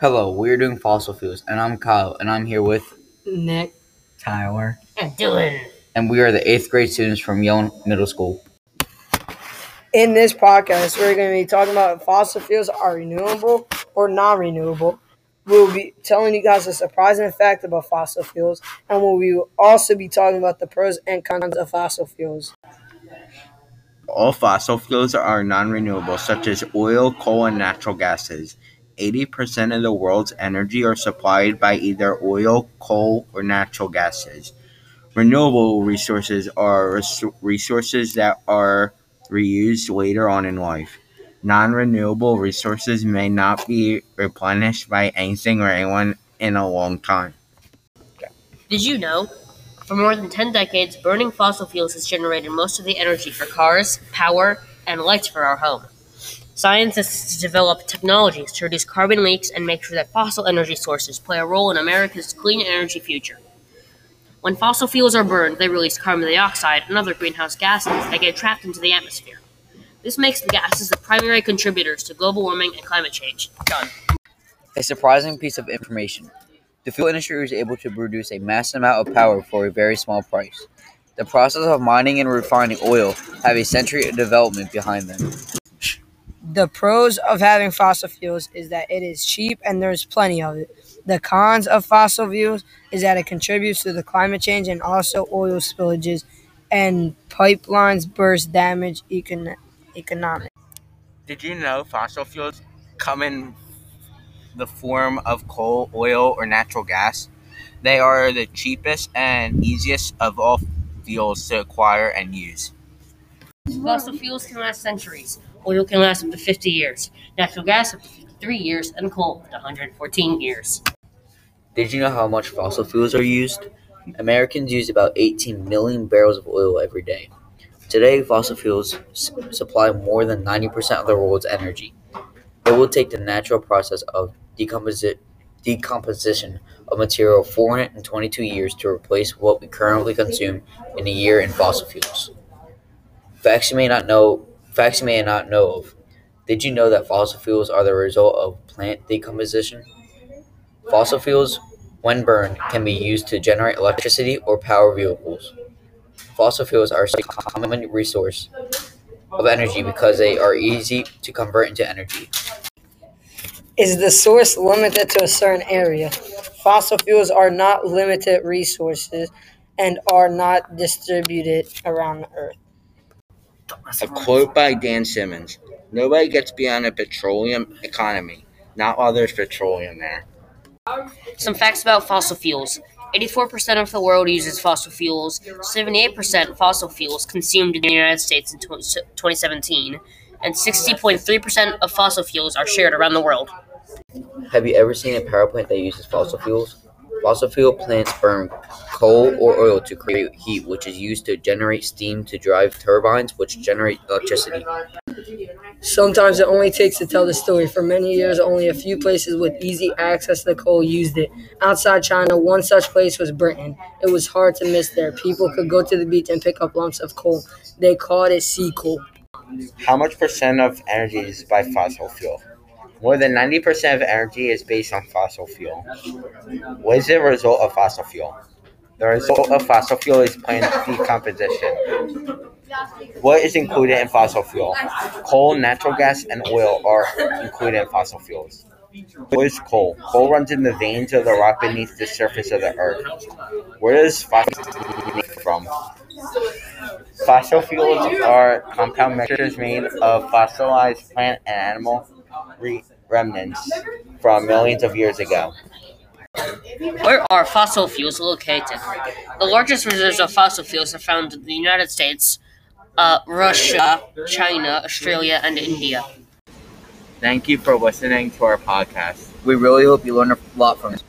Hello, we're doing fossil fuels, and I'm Kyle, and I'm here with, Nick. Tyler. And Dylan. and we are the eighth grade students from Yale Middle School. In this podcast, we're going to be talking about if fossil fuels are renewable or non renewable. We'll be telling you guys a surprising fact about fossil fuels, and we will also be talking about the pros and cons of fossil fuels. All fossil fuels are non renewable, such as oil, coal, and natural gases. 80% of the world's energy are supplied by either oil, coal, or natural gases. Renewable resources are res- resources that are reused later on in life. Non renewable resources may not be replenished by anything or anyone in a long time. Did you know? For more than 10 decades, burning fossil fuels has generated most of the energy for cars, power, and lights for our home. Scientists develop technologies to reduce carbon leaks and make sure that fossil energy sources play a role in America's clean energy future. When fossil fuels are burned, they release carbon dioxide and other greenhouse gases that get trapped into the atmosphere. This makes the gases the primary contributors to global warming and climate change. Done. A surprising piece of information. The fuel industry was able to produce a massive amount of power for a very small price. The process of mining and refining oil have a century of development behind them. The pros of having fossil fuels is that it is cheap and there's plenty of it. The cons of fossil fuels is that it contributes to the climate change and also oil spillages and pipelines burst damage econ- economic. Did you know fossil fuels come in the form of coal, oil, or natural gas? They are the cheapest and easiest of all fuels to acquire and use. Fossil fuels can last centuries. Oil can last up to 50 years. Natural gas up to 53 years, and coal up to 114 years. Did you know how much fossil fuels are used? Americans use about 18 million barrels of oil every day. Today, fossil fuels s- supply more than 90% of the world's energy. It will take the natural process of decomposi- decomposition of material 422 years to replace what we currently consume in a year in fossil fuels. Facts you may not know facts you may not know of. Did you know that fossil fuels are the result of plant decomposition? Fossil fuels, when burned, can be used to generate electricity or power vehicles. Fossil fuels are a common resource of energy because they are easy to convert into energy. Is the source limited to a certain area? Fossil fuels are not limited resources and are not distributed around the earth. A quote by Dan Simmons Nobody gets beyond a petroleum economy, not while there's petroleum there. Some facts about fossil fuels 84% of the world uses fossil fuels, 78% fossil fuels consumed in the United States in 2017, and 60.3% of fossil fuels are shared around the world. Have you ever seen a power plant that uses fossil fuels? Fossil fuel plants burn coal or oil to create heat, which is used to generate steam to drive turbines, which generate electricity. Sometimes it only takes to tell the story. For many years, only a few places with easy access to coal used it. Outside China, one such place was Britain. It was hard to miss there. People could go to the beach and pick up lumps of coal. They called it sea coal. How much percent of energy is by fossil fuel? More than 90% of energy is based on fossil fuel. What is the result of fossil fuel? The result of fossil fuel is plant decomposition. What is included in fossil fuel? Coal, natural gas, and oil are included in fossil fuels. What is coal? Coal runs in the veins of the rock beneath the surface of the earth. Where does fossil fuel come from? Fossil fuels are compound mixtures made of fossilized plant and animal re- remnants from millions of years ago. Where are fossil fuels located? The largest reserves of fossil fuels are found in the United States, uh, Russia, China, Australia, and India. Thank you for listening to our podcast. We really hope you learn a lot from this.